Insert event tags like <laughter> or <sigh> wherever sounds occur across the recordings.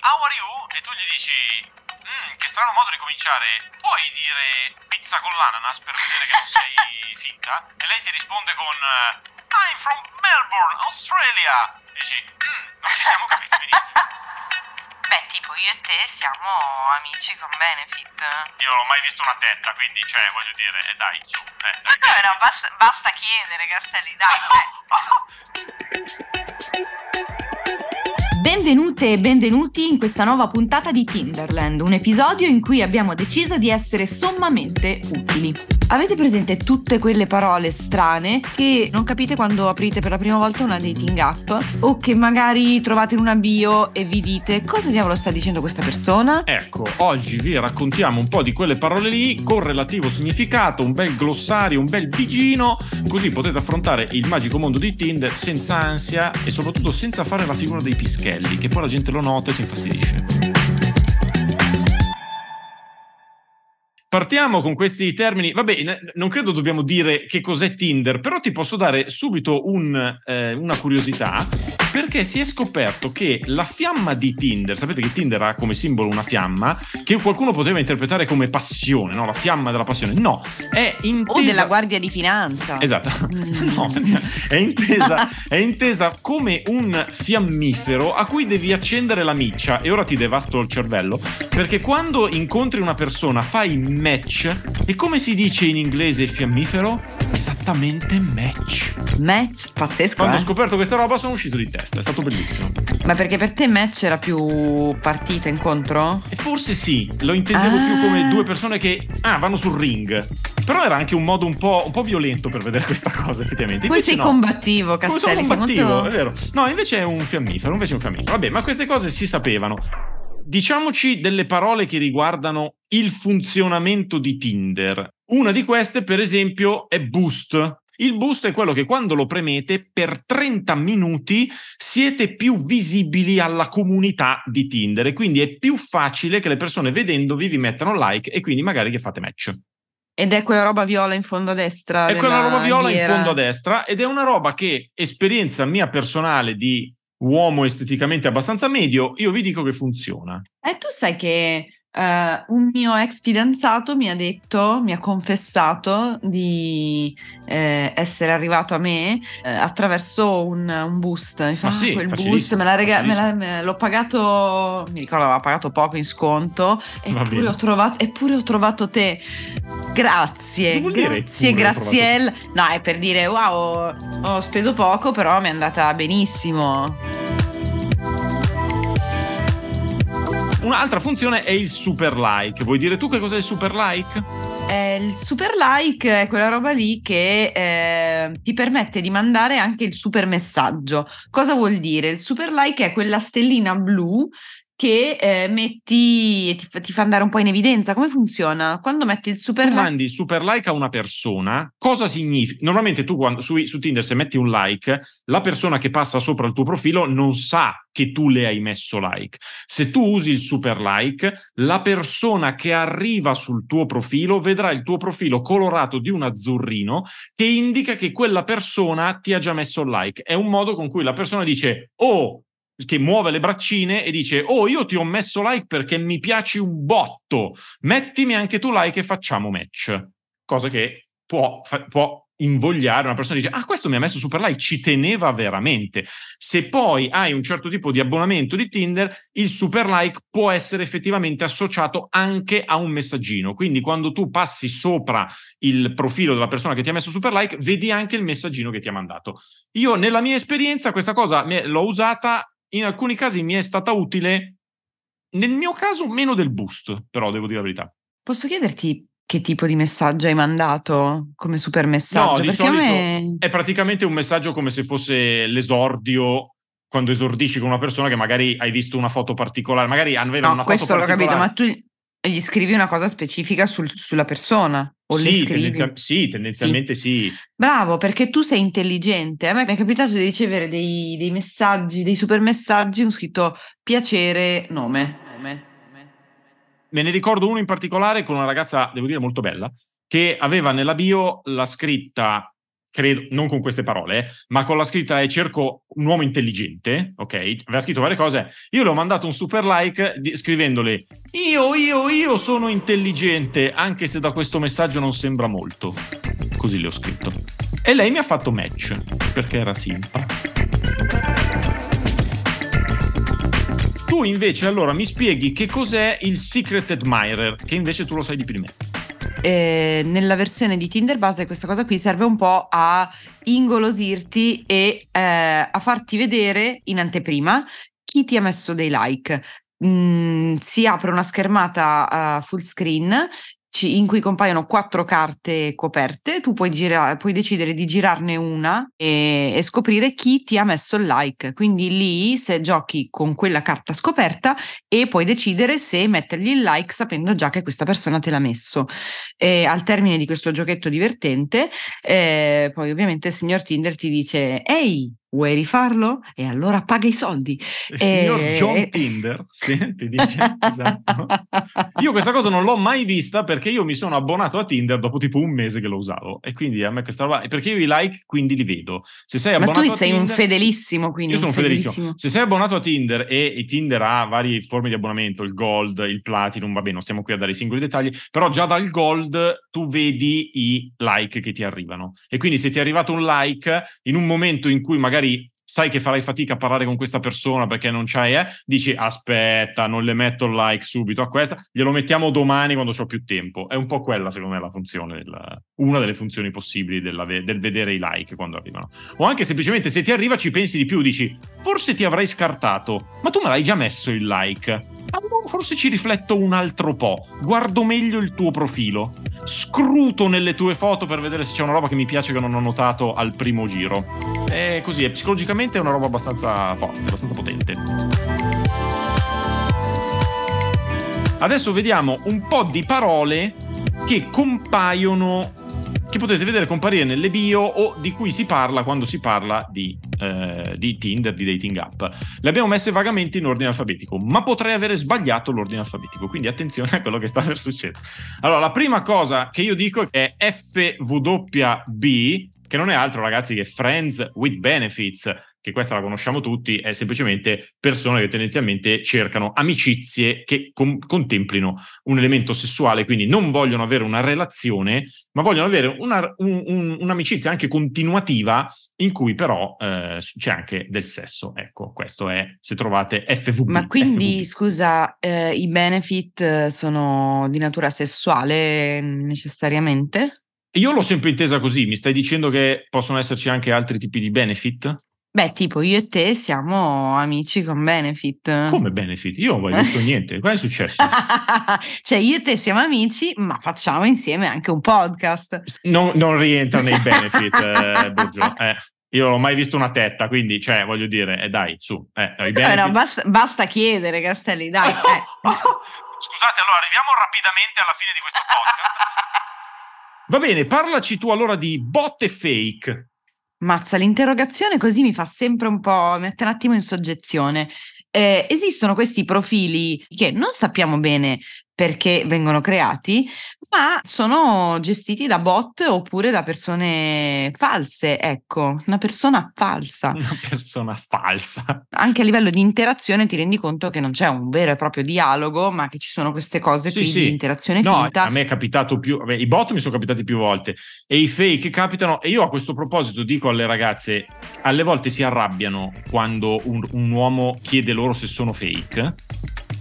how are you? E tu gli dici, "Mm, che strano modo di cominciare, puoi dire pizza con l'ananas per vedere che non sei <laughs> finta? E lei ti risponde con, eh, I'm from Melbourne, Australia. E dici, "Mm, non ci siamo capiti benissimo. <laughs> Beh, tipo io e te siamo amici con Benefit. Io non ho mai visto una tetta, quindi, cioè, voglio dire, eh, dai, su. Eh, Ma come no? Basta, basta chiedere, Castelli, dai. <laughs> Benvenute e benvenuti in questa nuova puntata di Tinderland, un episodio in cui abbiamo deciso di essere sommamente utili. Avete presente tutte quelle parole strane che non capite quando aprite per la prima volta una dating app o che magari trovate in una bio e vi dite cosa diavolo sta dicendo questa persona? Ecco, oggi vi raccontiamo un po' di quelle parole lì con relativo significato, un bel glossario, un bel bigino, così potete affrontare il magico mondo di Tinder senza ansia e soprattutto senza fare la figura dei pischelli, che poi la gente lo nota e si infastidisce. Partiamo con questi termini. Vabbè, non credo dobbiamo dire che cos'è Tinder, però ti posso dare subito un, eh, una curiosità perché si è scoperto che la fiamma di Tinder, sapete che Tinder ha come simbolo una fiamma che qualcuno poteva interpretare come passione, no? La fiamma della passione. No, è intesa O della guardia di finanza. Esatto, Mm. <laughs> no, è intesa, è intesa come un fiammifero a cui devi accendere la miccia e ora ti devasto il cervello perché quando incontri una persona fai match e come si dice in inglese fiammifero? Esattamente match. Match? Pazzesco, Quando ho eh? scoperto questa roba sono uscito di testa, è stato bellissimo. Ma perché per te match era più partita, incontro? E forse sì, lo intendevo Ah. più come due persone che ah, vanno sul ring. Però era anche un modo un po', un po' violento per vedere questa cosa, effettivamente. Poi Invece sei no. combattivo, sono Castelli. sei combattivo, molto- è vero. No, invece è un fiammifero, invece è un fiammifero. Vabbè, ma queste cose si sapevano. Diciamoci delle parole che riguardano il funzionamento di Tinder. Una di queste, per esempio, è boost. Il boost è quello che quando lo premete per 30 minuti siete più visibili alla comunità di Tinder e quindi è più facile che le persone vedendovi vi mettano like e quindi magari che fate match. Ed è quella roba viola in fondo a destra. È quella roba viola in ghiera. fondo a destra ed è una roba che, esperienza mia personale di uomo esteticamente abbastanza medio, io vi dico che funziona. E tu sai che eh, un mio ex fidanzato mi ha detto, mi ha confessato di eh, essere arrivato a me eh, attraverso un, un boost. Mi fa, Ma sì, "Ah, quel boost me l'ha rega- me facilissimo. me- l'ho pagato, mi ricordo aveva pagato poco in sconto, eppure ho, trovato, eppure ho trovato te. Grazie, grazie, Graziella. No, è per dire, wow, ho speso poco, però mi è andata benissimo. Un'altra funzione è il super like. Vuoi dire tu che cos'è il super like? Eh, il super like è quella roba lì che eh, ti permette di mandare anche il super messaggio. Cosa vuol dire? Il super like è quella stellina blu che eh, metti e ti, fa- ti fa andare un po' in evidenza. Come funziona? Quando metti il super Tu like. mandi il super like a una persona, cosa significa? Normalmente tu quando, su, su Tinder se metti un like, la persona che passa sopra il tuo profilo non sa che tu le hai messo like. Se tu usi il super like, la persona che arriva sul tuo profilo vedrà il tuo profilo colorato di un azzurrino che indica che quella persona ti ha già messo like. È un modo con cui la persona dice "Oh, che muove le braccine e dice: Oh, io ti ho messo like perché mi piaci un botto. Mettimi anche tu like e facciamo match. Cosa che può, fa- può invogliare una persona dice: Ah, questo mi ha messo super like, ci teneva veramente. Se poi hai un certo tipo di abbonamento di Tinder, il super like può essere effettivamente associato anche a un messaggino. Quindi, quando tu passi sopra il profilo della persona che ti ha messo super like, vedi anche il messaggino che ti ha mandato. Io, nella mia esperienza, questa cosa l'ho usata in alcuni casi mi è stata utile, nel mio caso meno del boost, però devo dire la verità. Posso chiederti che tipo di messaggio hai mandato come super messaggio? No, di Perché solito me. è praticamente un messaggio come se fosse l'esordio quando esordisci con una persona che magari hai visto una foto particolare, magari aveva No, una questo foto l'ho capito, particolare. ma tu gli scrivi una cosa specifica sul- sulla persona o sì, scrivi? tendenzia- sì, tendenzialmente sì. Bravo, perché tu sei intelligente. A me mi è capitato di ricevere dei, dei messaggi, dei super messaggi, ho scritto piacere, nome, nome. Me ne ricordo uno in particolare con una ragazza, devo dire, molto bella, che aveva nella bio la scritta credo, non con queste parole, eh, ma con la scritta e cerco un uomo intelligente, ok? Aveva scritto varie cose. Io le ho mandato un super like di, scrivendole io, io, io sono intelligente, anche se da questo messaggio non sembra molto. Così le ho scritto. E lei mi ha fatto match, perché era simpa. Tu invece allora mi spieghi che cos'è il Secret Admirer, che invece tu lo sai di più di me. Eh, nella versione di Tinder base questa cosa qui serve un po' a ingolosirti e eh, a farti vedere in anteprima chi ti ha messo dei like. Mm, si apre una schermata uh, full screen in cui compaiono quattro carte coperte, tu puoi, gira- puoi decidere di girarne una e-, e, scoprire chi ti ha messo il like. Quindi lì se giochi con quella carta scoperta e puoi decidere se mettergli il like sapendo già che questa persona te l'ha messo. E al termine di questo giochetto divertente, eh, poi ovviamente il signor Tinder ti dice: Ehi, Vuoi rifarlo? E allora paga i soldi. Il signor John Tinder, <laughs> sì, ti dice esatto. Io questa cosa non l'ho mai vista perché io mi sono abbonato a Tinder dopo tipo un mese che lo usavo e quindi a me questa roba perché io i like quindi li vedo. Se sei abbonato Ma tu sei Tinder, un fedelissimo, quindi Io sono fedelissimo. fedelissimo. Se sei abbonato a Tinder e, e Tinder ha varie forme di abbonamento, il gold, il platinum, va bene, non stiamo qui a dare i singoli dettagli, però già dal gold tu vedi i like che ti arrivano. E quindi se ti è arrivato un like in un momento in cui magari magari sai che farai fatica a parlare con questa persona perché non c'hai, eh, dici aspetta, non le metto il like subito a questa, glielo mettiamo domani quando ho più tempo. È un po' quella, secondo me, la funzione, del, una delle funzioni possibili della, del vedere i like quando arrivano. O anche semplicemente se ti arriva ci pensi di più, dici forse ti avrei scartato, ma tu me l'hai già messo il like. Allora forse ci rifletto un altro po', guardo meglio il tuo profilo, scruto nelle tue foto per vedere se c'è una roba che mi piace che non ho notato al primo giro. È così, è psicologicamente è una roba abbastanza forte, abbastanza potente. Adesso vediamo un po' di parole che compaiono che potete vedere comparire nelle bio o di cui si parla quando si parla di, eh, di, Tinder, di dating app. Le abbiamo messe vagamente in ordine alfabetico, ma potrei avere sbagliato l'ordine alfabetico, quindi attenzione a quello che sta per succedere. Allora, la prima cosa che io dico è FWB, che non è altro ragazzi che Friends with Benefits, che questa la conosciamo tutti, è semplicemente persone che tendenzialmente cercano amicizie che com- contemplino un elemento sessuale, quindi non vogliono avere una relazione, ma vogliono avere una, un, un, un'amicizia anche continuativa in cui però eh, c'è anche del sesso. Ecco, questo è se trovate FVB. Ma quindi, FVB. scusa, eh, i benefit eh, sono di natura sessuale necessariamente? Io l'ho sempre intesa così, mi stai dicendo che possono esserci anche altri tipi di benefit? Beh, tipo io e te siamo amici con Benefit. Come Benefit? Io non ho visto niente. Cosa è successo? <laughs> cioè, io e te siamo amici, ma facciamo insieme anche un podcast. Non, non rientra nei Benefit, eh, Burgio. Eh. Io non ho mai visto una tetta, quindi, cioè, voglio dire, eh, dai, su. Eh, no, no, basta, basta, chiedere, Castelli, dai. <laughs> Eh. Scusate, allora, arriviamo rapidamente alla fine di questo podcast. Va bene, parlaci tu allora di bot e fake. Mazza, l'interrogazione così mi fa sempre un po', mette un attimo in soggezione. Eh, esistono questi profili che non sappiamo bene perché vengono creati, ma sono gestiti da bot oppure da persone false, ecco, una persona falsa. <laughs> Una persona falsa. Anche a livello di interazione ti rendi conto che non c'è un vero e proprio dialogo, ma che ci sono queste cose sì, qui sì. di interazione no, finta. A me è capitato più, vabbè, i bot mi sono capitati più volte e i fake capitano e io a questo proposito dico alle ragazze, alle volte si arrabbiano quando un, un uomo chiede loro se sono fake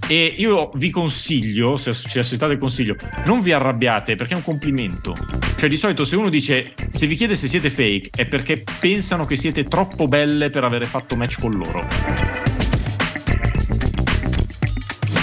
e io vi consiglio, se ci accettate il consiglio, non vi arrabbiate perché è un complimento. Cioè, di solito se uno dice se vi chiede se siete fake è perché pensano che siete troppo belle per avere fatto match con loro.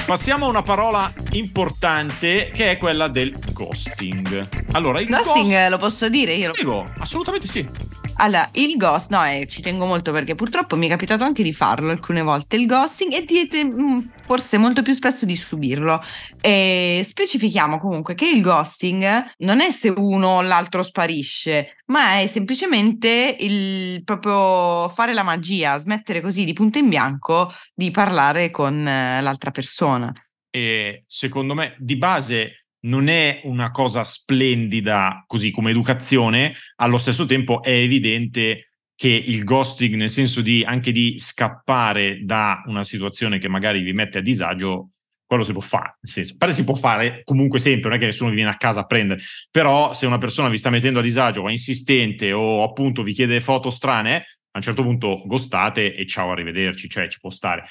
Passiamo a una parola importante che è quella del ghosting. Allora, il ghosting ghost... lo posso dire io? Prego, assolutamente sì. Allora, il ghost, no, eh, ci tengo molto perché purtroppo mi è capitato anche di farlo alcune volte, il ghosting, e di, mm, forse molto più spesso di subirlo. E specifichiamo comunque che il ghosting non è se uno o l'altro sparisce, ma è semplicemente il proprio fare la magia, smettere così di punto in bianco di parlare con eh, l'altra persona. E secondo me, di base, non è una cosa splendida così come educazione, allo stesso tempo è evidente che il ghosting, nel senso di anche di scappare da una situazione che magari vi mette a disagio, quello si può fare. Nel senso, pare si può fare comunque sempre, non è che nessuno vi viene a casa a prendere, però se una persona vi sta mettendo a disagio o è insistente o appunto vi chiede foto strane, a un certo punto ghostate e ciao, arrivederci, cioè ci può stare.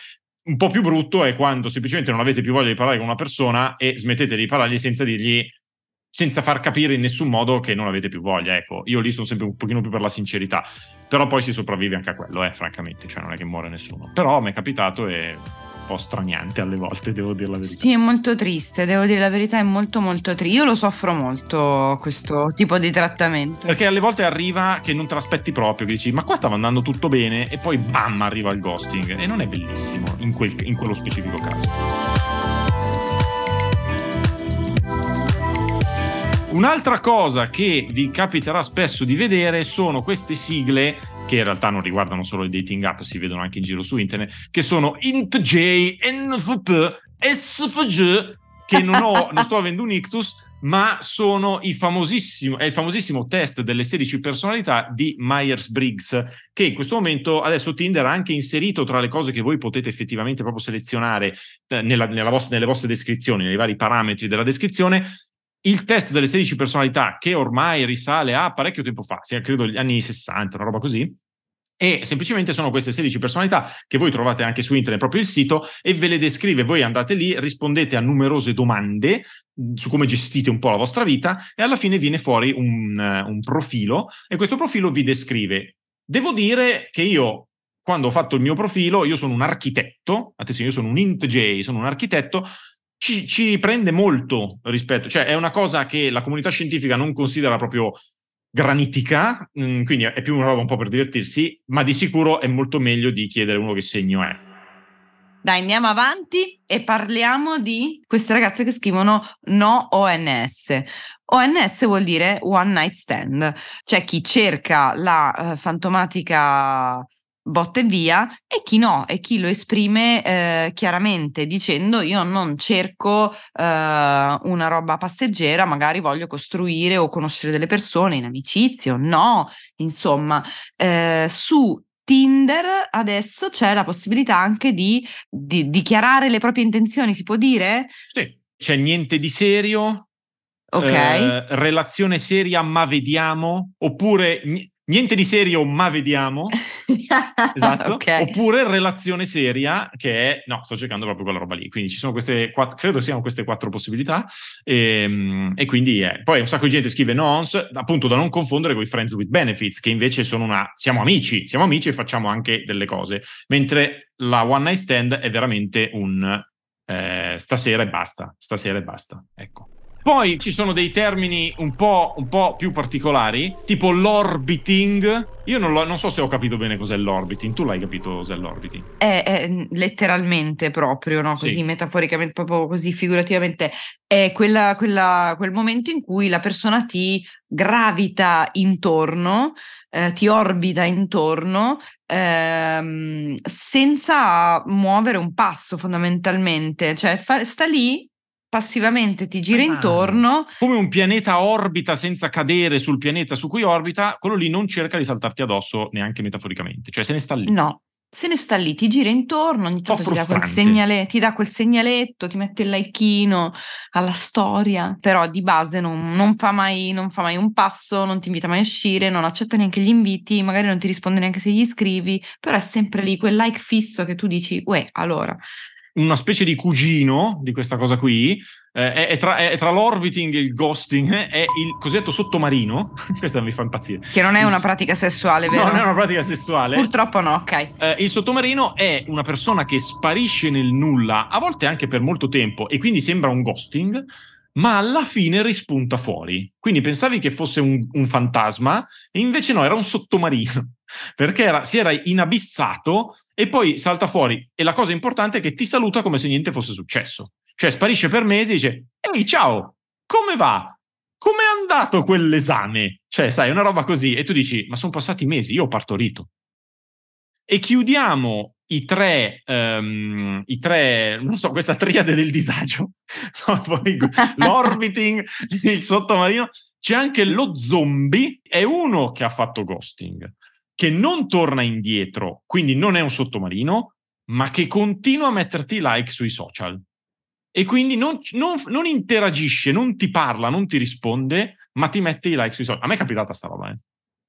Un po' più brutto è quando semplicemente non avete più voglia di parlare con una persona e smettete di parlargli senza dirgli senza far capire in nessun modo che non avete più voglia. Ecco, io lì sono sempre un pochino più per la sincerità, però poi si sopravvive anche a quello, eh, francamente, cioè non è che muore nessuno. Però mi è capitato e po' straniante alle volte, devo dire la verità. Sì, è molto triste, devo dire la verità, è molto molto triste. Io lo soffro molto questo tipo di trattamento. Perché alle volte arriva che non te l'aspetti proprio, che dici ma qua stava andando tutto bene e poi bam arriva il ghosting e non è bellissimo in, quel, in quello specifico caso. Un'altra cosa che vi capiterà spesso di vedere sono queste sigle che in realtà non riguardano solo i dating app, si vedono anche in giro su internet, che sono INTJ, NFP, SFG, che non, ho, <laughs> non sto avendo un ictus, ma sono i famosissimo, è il famosissimo test delle 16 personalità di Myers-Briggs, che in questo momento adesso Tinder ha anche inserito tra le cose che voi potete effettivamente proprio selezionare eh, nella, nella vostra, nelle vostre descrizioni, nei vari parametri della descrizione, il test delle 16 personalità, che ormai risale a parecchio tempo fa, sia credo gli anni 60, una roba così, e semplicemente sono queste 16 personalità che voi trovate anche su internet, proprio il sito, e ve le descrive. Voi andate lì, rispondete a numerose domande su come gestite un po' la vostra vita e alla fine viene fuori un, un profilo e questo profilo vi descrive. Devo dire che io quando ho fatto il mio profilo, io sono un architetto, attenzione, io sono un int J, sono un architetto, ci, ci, prende molto rispetto, cioè è una cosa che la comunità scientifica non considera proprio granitica, mm, quindi è più una roba un po' per divertirsi, ma di sicuro è molto meglio di chiedere uno che segno è. Dai, andiamo avanti e parliamo di queste ragazze che scrivono no ONS. ONS vuol dire One Night Stand, cioè chi cerca la uh, fantomatica botte via e chi no e chi lo esprime eh, chiaramente dicendo io non cerco eh, una roba passeggera magari voglio costruire o conoscere delle persone in amicizia o no insomma eh, su Tinder adesso c'è la possibilità anche di, di, dichiarare le proprie intenzioni si può dire? Sì, c'è niente di serio Ok. Eh, relazione seria, ma vediamo. Oppure niente di serio, ma vediamo. <laughs> esatto. <laughs> okay. Oppure relazione seria, che è no, sto cercando proprio quella roba lì. Quindi ci sono queste quattro, credo siano queste quattro possibilità. E, ehm, e quindi è. Poi un sacco di gente scrive nons, appunto da non confondere con i friends with benefits, che invece sono una. Siamo amici, siamo amici e facciamo anche delle cose. Mentre la one night stand è veramente un eh, stasera e basta. Stasera e basta. Ecco. Poi ci sono dei termini un po', un po più particolari, tipo l'orbiting. Io non, lo, non, so se ho capito bene cos'è l'orbiting. Tu l'hai capito cos'è l'orbiting? È, è letteralmente proprio, no? così sì. metaforicamente, proprio così figurativamente. È quella, quella, quel momento in cui la persona ti gravita intorno, eh, ti orbita intorno ehm, senza muovere un passo fondamentalmente, cioè fa, sta lì passivamente ti gira ah, intorno. Come un pianeta orbita senza cadere sul pianeta su cui orbita, quello lì non cerca di saltarti addosso neanche metaforicamente, cioè se ne sta lì. No, se ne sta lì, ti gira intorno, ogni tanto ti dà, quel segnale, ti dà quel segnaletto, ti mette il likeino alla storia, però di base non, non, fa mai, non, fa mai, un passo, non ti invita mai a uscire, non accetta neanche gli inviti, magari non ti risponde neanche se gli scrivi, però è sempre lì quel like fisso che tu dici, uè, allora una specie di cugino di questa cosa qui. Eh, è, è, tra, è, tra, l'orbiting e il ghosting, è il cosiddetto sottomarino. <laughs> Questa mi fa impazzire. Che non è una pratica sessuale, vero? No, non è una pratica sessuale. Purtroppo no, ok. Eh, il sottomarino è una persona che sparisce nel nulla, a volte anche per molto tempo, e quindi sembra un ghosting ma alla fine rispunta fuori. Quindi pensavi che fosse un, un fantasma, e invece no, era un sottomarino, <laughs> perché era, si era inabissato e poi salta fuori. E la cosa importante è che ti saluta come se niente fosse successo. Cioè sparisce per mesi e dice, ehi ciao, come va? Com'è andato quell'esame? Cioè, sai, una roba così. E tu dici, ma sono passati mesi, io ho partorito. E chiudiamo i tre, ehm, i tre, non so, questa triade del disagio, <laughs> l'orbiting, il sottomarino, c'è anche lo zombie, è uno che ha fatto ghosting, che non torna indietro, quindi non è un sottomarino, ma che continua a metterti like sui social. E quindi non, non, non interagisce, non ti parla, non ti risponde, ma ti mette i like sui social. A me è capitata sta roba, eh. A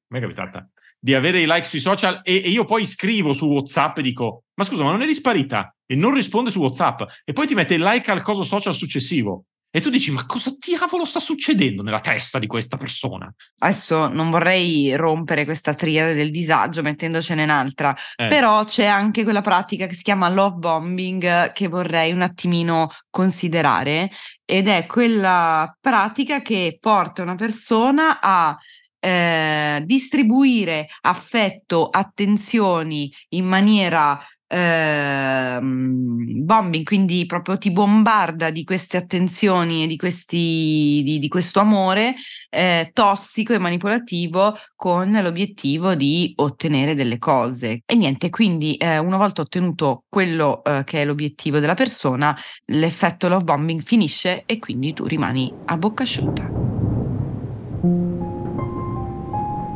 me è capitata di avere i like sui social e, e, io poi scrivo su WhatsApp e dico: Ma scusa, ma non è disparita? E non risponde su WhatsApp. E poi ti mette il like al coso social successivo. E tu dici: Ma cosa diavolo sta succedendo nella testa di questa persona? Adesso non vorrei rompere questa triade del disagio mettendocene un'altra, eh. però c'è anche quella pratica che si chiama love bombing che vorrei un attimino considerare. Ed è quella pratica che porta una persona a eh, distribuire affetto, attenzioni in maniera eh, bombing, quindi proprio ti bombarda di queste attenzioni e di, questi, di, di questo amore eh, tossico e manipolativo con l'obiettivo di ottenere delle cose. E niente, quindi eh, una volta ottenuto quello eh, che è l'obiettivo della persona, l'effetto love bombing finisce e quindi tu rimani a bocca asciutta.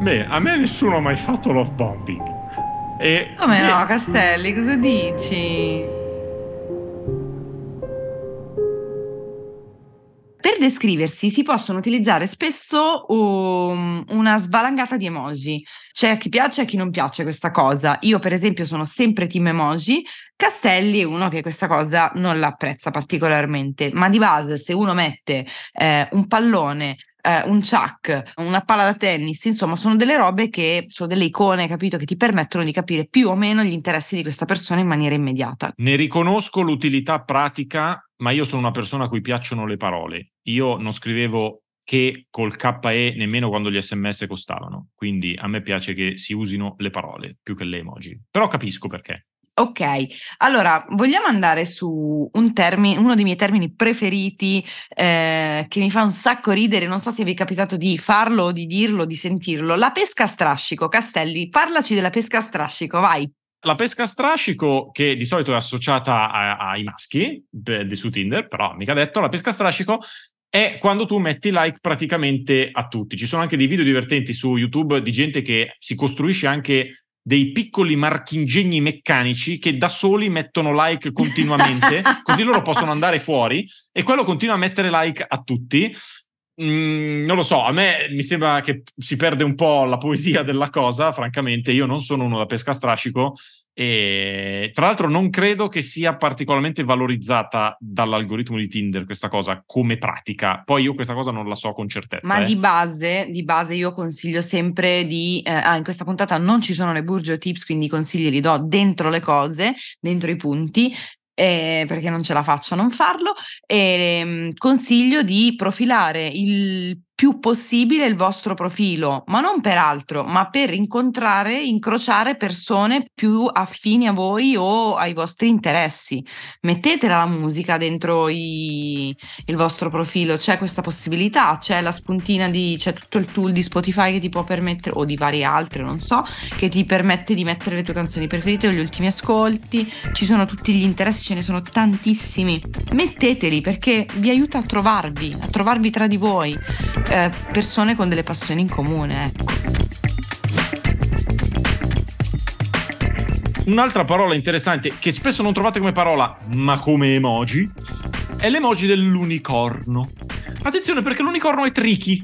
Beh, a me nessuno ha mai fatto love bombing. E Come no, Castelli, cosa dici? Per descriversi si possono utilizzare spesso um, una svalangata di emoji. C'è a chi piace e a chi non piace questa cosa. Io, per esempio, sono sempre team emoji. Castelli è uno che questa cosa non l'apprezza particolarmente, ma di base, se uno mette eh, un pallone eh, un chuck, una palla da tennis, insomma, sono delle robe che sono delle icone, capito, che ti permettono di capire più o meno gli interessi di questa persona in maniera immediata. Ne riconosco l'utilità pratica, ma io sono una persona a cui piacciono le parole. Io non scrivevo che col KE nemmeno quando gli sms costavano. Quindi a me piace che si usino le parole più che le emoji. Però capisco perché. Ok, allora vogliamo andare su un termine, uno dei miei termini preferiti eh, che mi fa un sacco ridere, non so se vi è capitato di farlo di dirlo, di sentirlo, la pesca a strascico. Castelli, parlaci della pesca a strascico, vai. La pesca a strascico, che di solito è associata a, ai maschi di, su Tinder, però mica detto, la pesca a strascico è quando tu metti like praticamente a tutti. Ci sono anche dei video divertenti su YouTube di gente che si costruisce anche dei piccoli marchingegni meccanici che da soli mettono like continuamente, <laughs> così loro possono andare fuori e quello continua a mettere like a tutti. Mm, non lo so, a me mi sembra che si perde un po' la poesia della cosa, francamente, io non sono uno da pesca strascico e tra l'altro non credo che sia particolarmente valorizzata dall'algoritmo di Tinder questa cosa come pratica. Poi io questa cosa non la so con certezza. Ma eh. di, base, di base io consiglio sempre di... Eh, ah, in questa puntata non ci sono le Burgio Tips, quindi i consigli li do dentro le cose, dentro i punti. Eh, perché non ce la faccio a non farlo, e, ehm, consiglio di profilare il più possibile il vostro profilo, ma non per altro, ma per incontrare, incrociare persone più affini a voi o ai vostri interessi. Mettete la musica dentro i, il vostro profilo, c'è questa possibilità, c'è la spuntina di, c'è tutto il tool di Spotify che ti può permettere, o di varie altre, non so, che ti permette di mettere le tue canzoni preferite o gli ultimi ascolti, ci sono tutti gli interessi, ce ne sono tantissimi. Metteteli perché vi aiuta a trovarvi, a trovarvi tra di voi eh, persone con delle passioni in comune. Ecco. Un'altra parola interessante che spesso non trovate come parola, ma come emoji, è l'emoji dell'unicorno. Attenzione perché l'unicorno è tricky,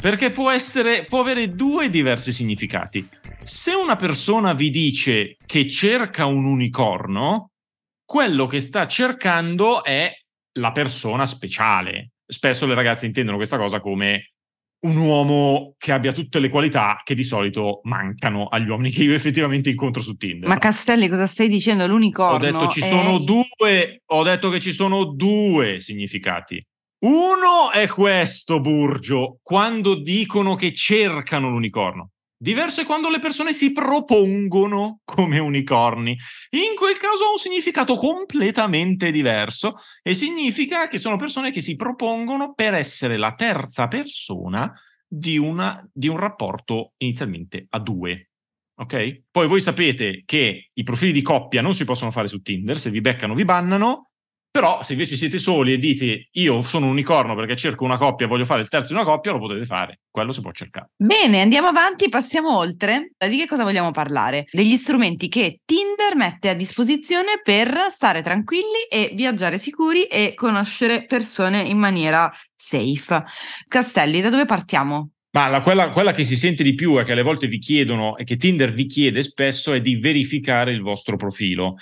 perché può, essere, può avere due diversi significati. Se una persona vi dice che cerca un unicorno, quello che sta cercando è la persona speciale, spesso le ragazze intendono questa cosa come un uomo che abbia tutte le qualità che di solito mancano agli uomini che io effettivamente incontro su Tinder. Ma Castelli, cosa stai dicendo? L'unicorno. Ho detto ci sono due, ho detto che ci sono due significati. Uno è questo, Burgio, quando dicono che cercano l'unicorno. Diverso è quando le persone si propongono come unicorni. In quel caso ha un significato completamente diverso e significa che sono persone che si propongono per essere la terza persona di, una, di un rapporto inizialmente a due. Ok? Poi voi sapete che i profili di coppia non si possono fare su Tinder, se vi beccano vi bannano, però se invece siete soli e dite io sono un unicorno perché cerco una coppia, voglio fare il terzo di una coppia, lo potete fare, quello si può cercare. Bene, andiamo avanti, passiamo oltre. Di che cosa vogliamo parlare? Degli strumenti che Tinder mette a disposizione per stare tranquilli e viaggiare sicuri e conoscere persone in maniera safe. Castelli, da dove partiamo? Ma la, quella, quella, che si sente di più e che alle volte vi chiedono e che Tinder vi chiede spesso è di verificare il vostro profilo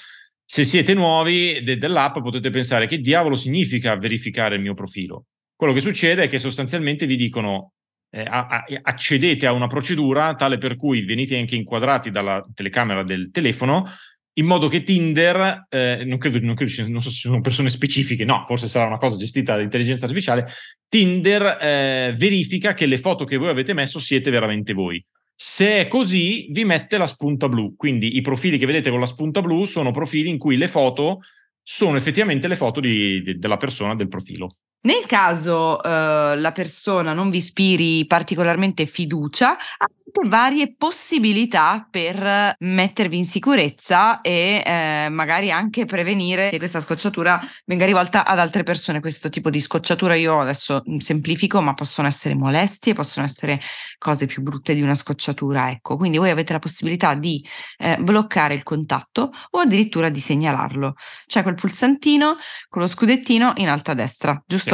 se siete nuovi de- dell'app potete pensare che diavolo significa verificare il mio profilo. Quello che succede è che sostanzialmente vi dicono eh, a- a- accedete a una procedura tale per cui venite anche inquadrati dalla telecamera del telefono in modo che Tinder, eh, non, credo, non, credo, non so se ci sono persone specifiche, no, forse sarà una cosa gestita dall'intelligenza artificiale, Tinder eh, verifica che le foto che voi avete messo siete veramente voi. Se è così, vi mette la spunta blu. Quindi i profili che vedete con la spunta blu sono profili in cui le foto sono effettivamente le foto di, di, della persona del profilo. Nel caso uh, la persona non vi ispiri particolarmente fiducia, avete varie possibilità per mettervi in sicurezza e eh, magari anche prevenire che questa scocciatura venga rivolta ad altre persone. Questo tipo di scocciatura io adesso mm, semplifico, ma possono essere molestie, possono essere cose più brutte di una scocciatura. Ecco, quindi voi avete la possibilità di eh, bloccare il contatto o addirittura di segnalarlo. C'è quel pulsantino con lo scudettino in alto a destra, giusto?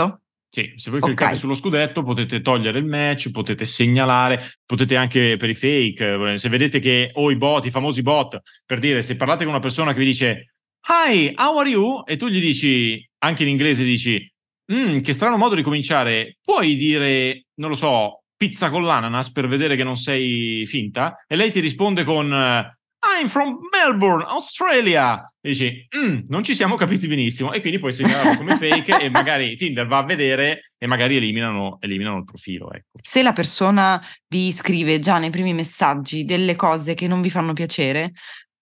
Sì. Se voi cliccate okay. sullo scudetto potete togliere il match, potete segnalare, potete anche per i fake, eh, se vedete che o i bot, i famosi bot, per dire se parlate con una persona che vi dice Hi, how are you? E tu gli dici, anche in inglese dici, mm, che strano modo di cominciare, puoi dire, non lo so, pizza con l'ananas per vedere che non sei finta? E lei ti risponde con I'm from Melbourne, Australia. E dici, mm, non ci siamo capiti benissimo. E quindi puoi segnalarlo come <laughs> fake e magari Tinder va a vedere e magari eliminano, eliminano il profilo. Ecco. Se la persona vi scrive già nei primi messaggi delle cose che non vi fanno piacere,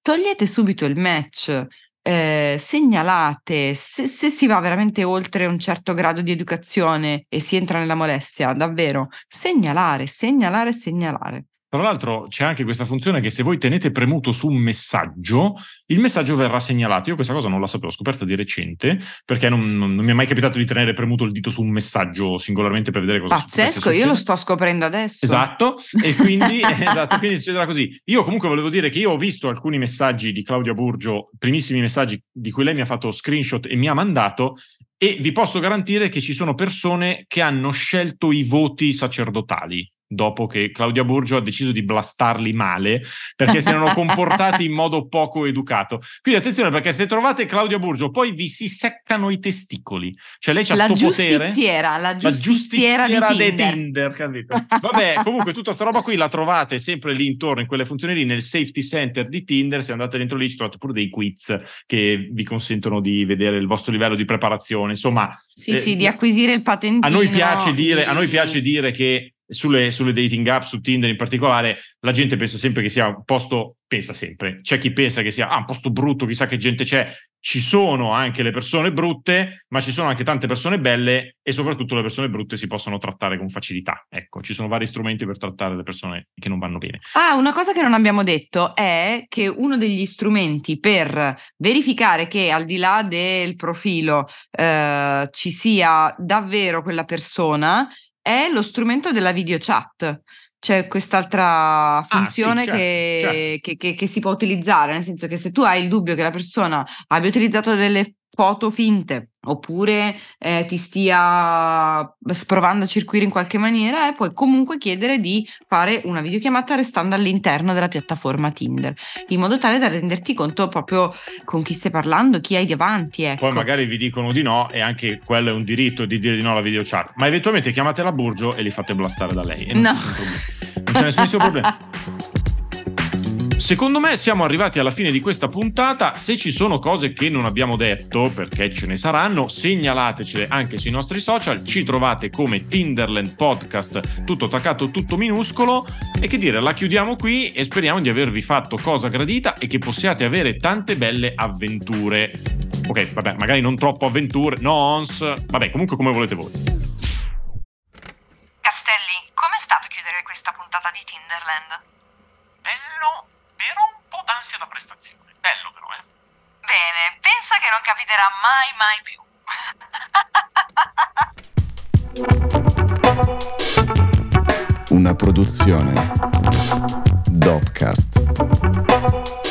togliete subito il match. Eh, segnalate se, se, si va veramente oltre un certo grado di educazione e si entra nella molestia, davvero segnalare, segnalare, segnalare. Tra l'altro c'è anche questa funzione che se voi tenete premuto su un messaggio, il messaggio verrà segnalato. Io questa cosa non la sapevo, l'ho scoperta di recente, perché non, non, non, mi è mai capitato di tenere premuto il dito su un messaggio singolarmente per vedere cosa Pazzesco, io lo sto scoprendo adesso. Esatto, e quindi, <laughs> <laughs> esatto, quindi succederà così. Io comunque volevo dire che io ho visto alcuni messaggi di Claudia Burgio, primissimi messaggi di cui lei mi ha fatto screenshot e mi ha mandato, e vi posso garantire che ci sono persone che hanno scelto i voti sacerdotali dopo che Claudia Burgio ha deciso di blastarli male perché si erano comportati in modo poco educato. Quindi attenzione perché se trovate Claudia Burgio poi vi si seccano i testicoli. Cioè lei ha sto potere. La giustiziera, la giustiziera di Tinder. Tinder capito? Vabbè, comunque tutta sta roba qui la trovate sempre lì intorno in quelle funzioni lì nel safety center di Tinder, se andate dentro lì ci trovate pure dei quiz che vi consentono di vedere il vostro livello di preparazione, insomma, sì, eh, sì, di acquisire il patentino. A noi piace dire, di... a noi piace dire che sulle, sulle, dating app, su Tinder in particolare, la gente pensa sempre che sia un posto, pensa sempre, c'è chi pensa che sia ah, un posto brutto, chissà che gente c'è, ci sono anche le persone brutte, ma ci sono anche tante persone belle e soprattutto le persone brutte si possono trattare con facilità. Ecco, ci sono vari strumenti per trattare le persone che non vanno bene. Ah, una cosa che non abbiamo detto è che uno degli strumenti per verificare che al di là del profilo eh, ci sia davvero quella persona è lo strumento della video chat. C'è quest'altra funzione ah, sì, certo, che, certo. Che, che, che si può utilizzare, nel senso che se tu hai il dubbio che la persona abbia utilizzato delle foto finte oppure eh, ti stia sprovando a circuire in qualche maniera e puoi comunque chiedere di fare una videochiamata restando all'interno della piattaforma Tinder in modo tale da renderti conto proprio con chi stai parlando, chi hai davanti. Ecco. Poi magari vi dicono di no e anche quello è un diritto di dire di no alla video chat, ma eventualmente chiamate la Burgio e li fate blastare da lei. non no. Non c'è nessun problema. <laughs> Secondo me siamo arrivati alla fine di questa puntata. Se ci sono cose che non abbiamo detto, perché ce ne saranno, segnalatecele anche sui nostri social. Ci trovate come Tinderland Podcast, tutto attaccato, tutto minuscolo. E che dire, la chiudiamo qui e speriamo di avervi fatto cosa gradita e che possiate avere tante belle avventure. Ok, vabbè, magari non troppo avventure, nons, vabbè, comunque come volete voi. Castelli, com'è stato chiudere questa puntata di Tinderland? Bello ansia da prestazione. Bello però, eh. Bene, pensa che non capiterà mai, mai più. Una produzione Dopcast.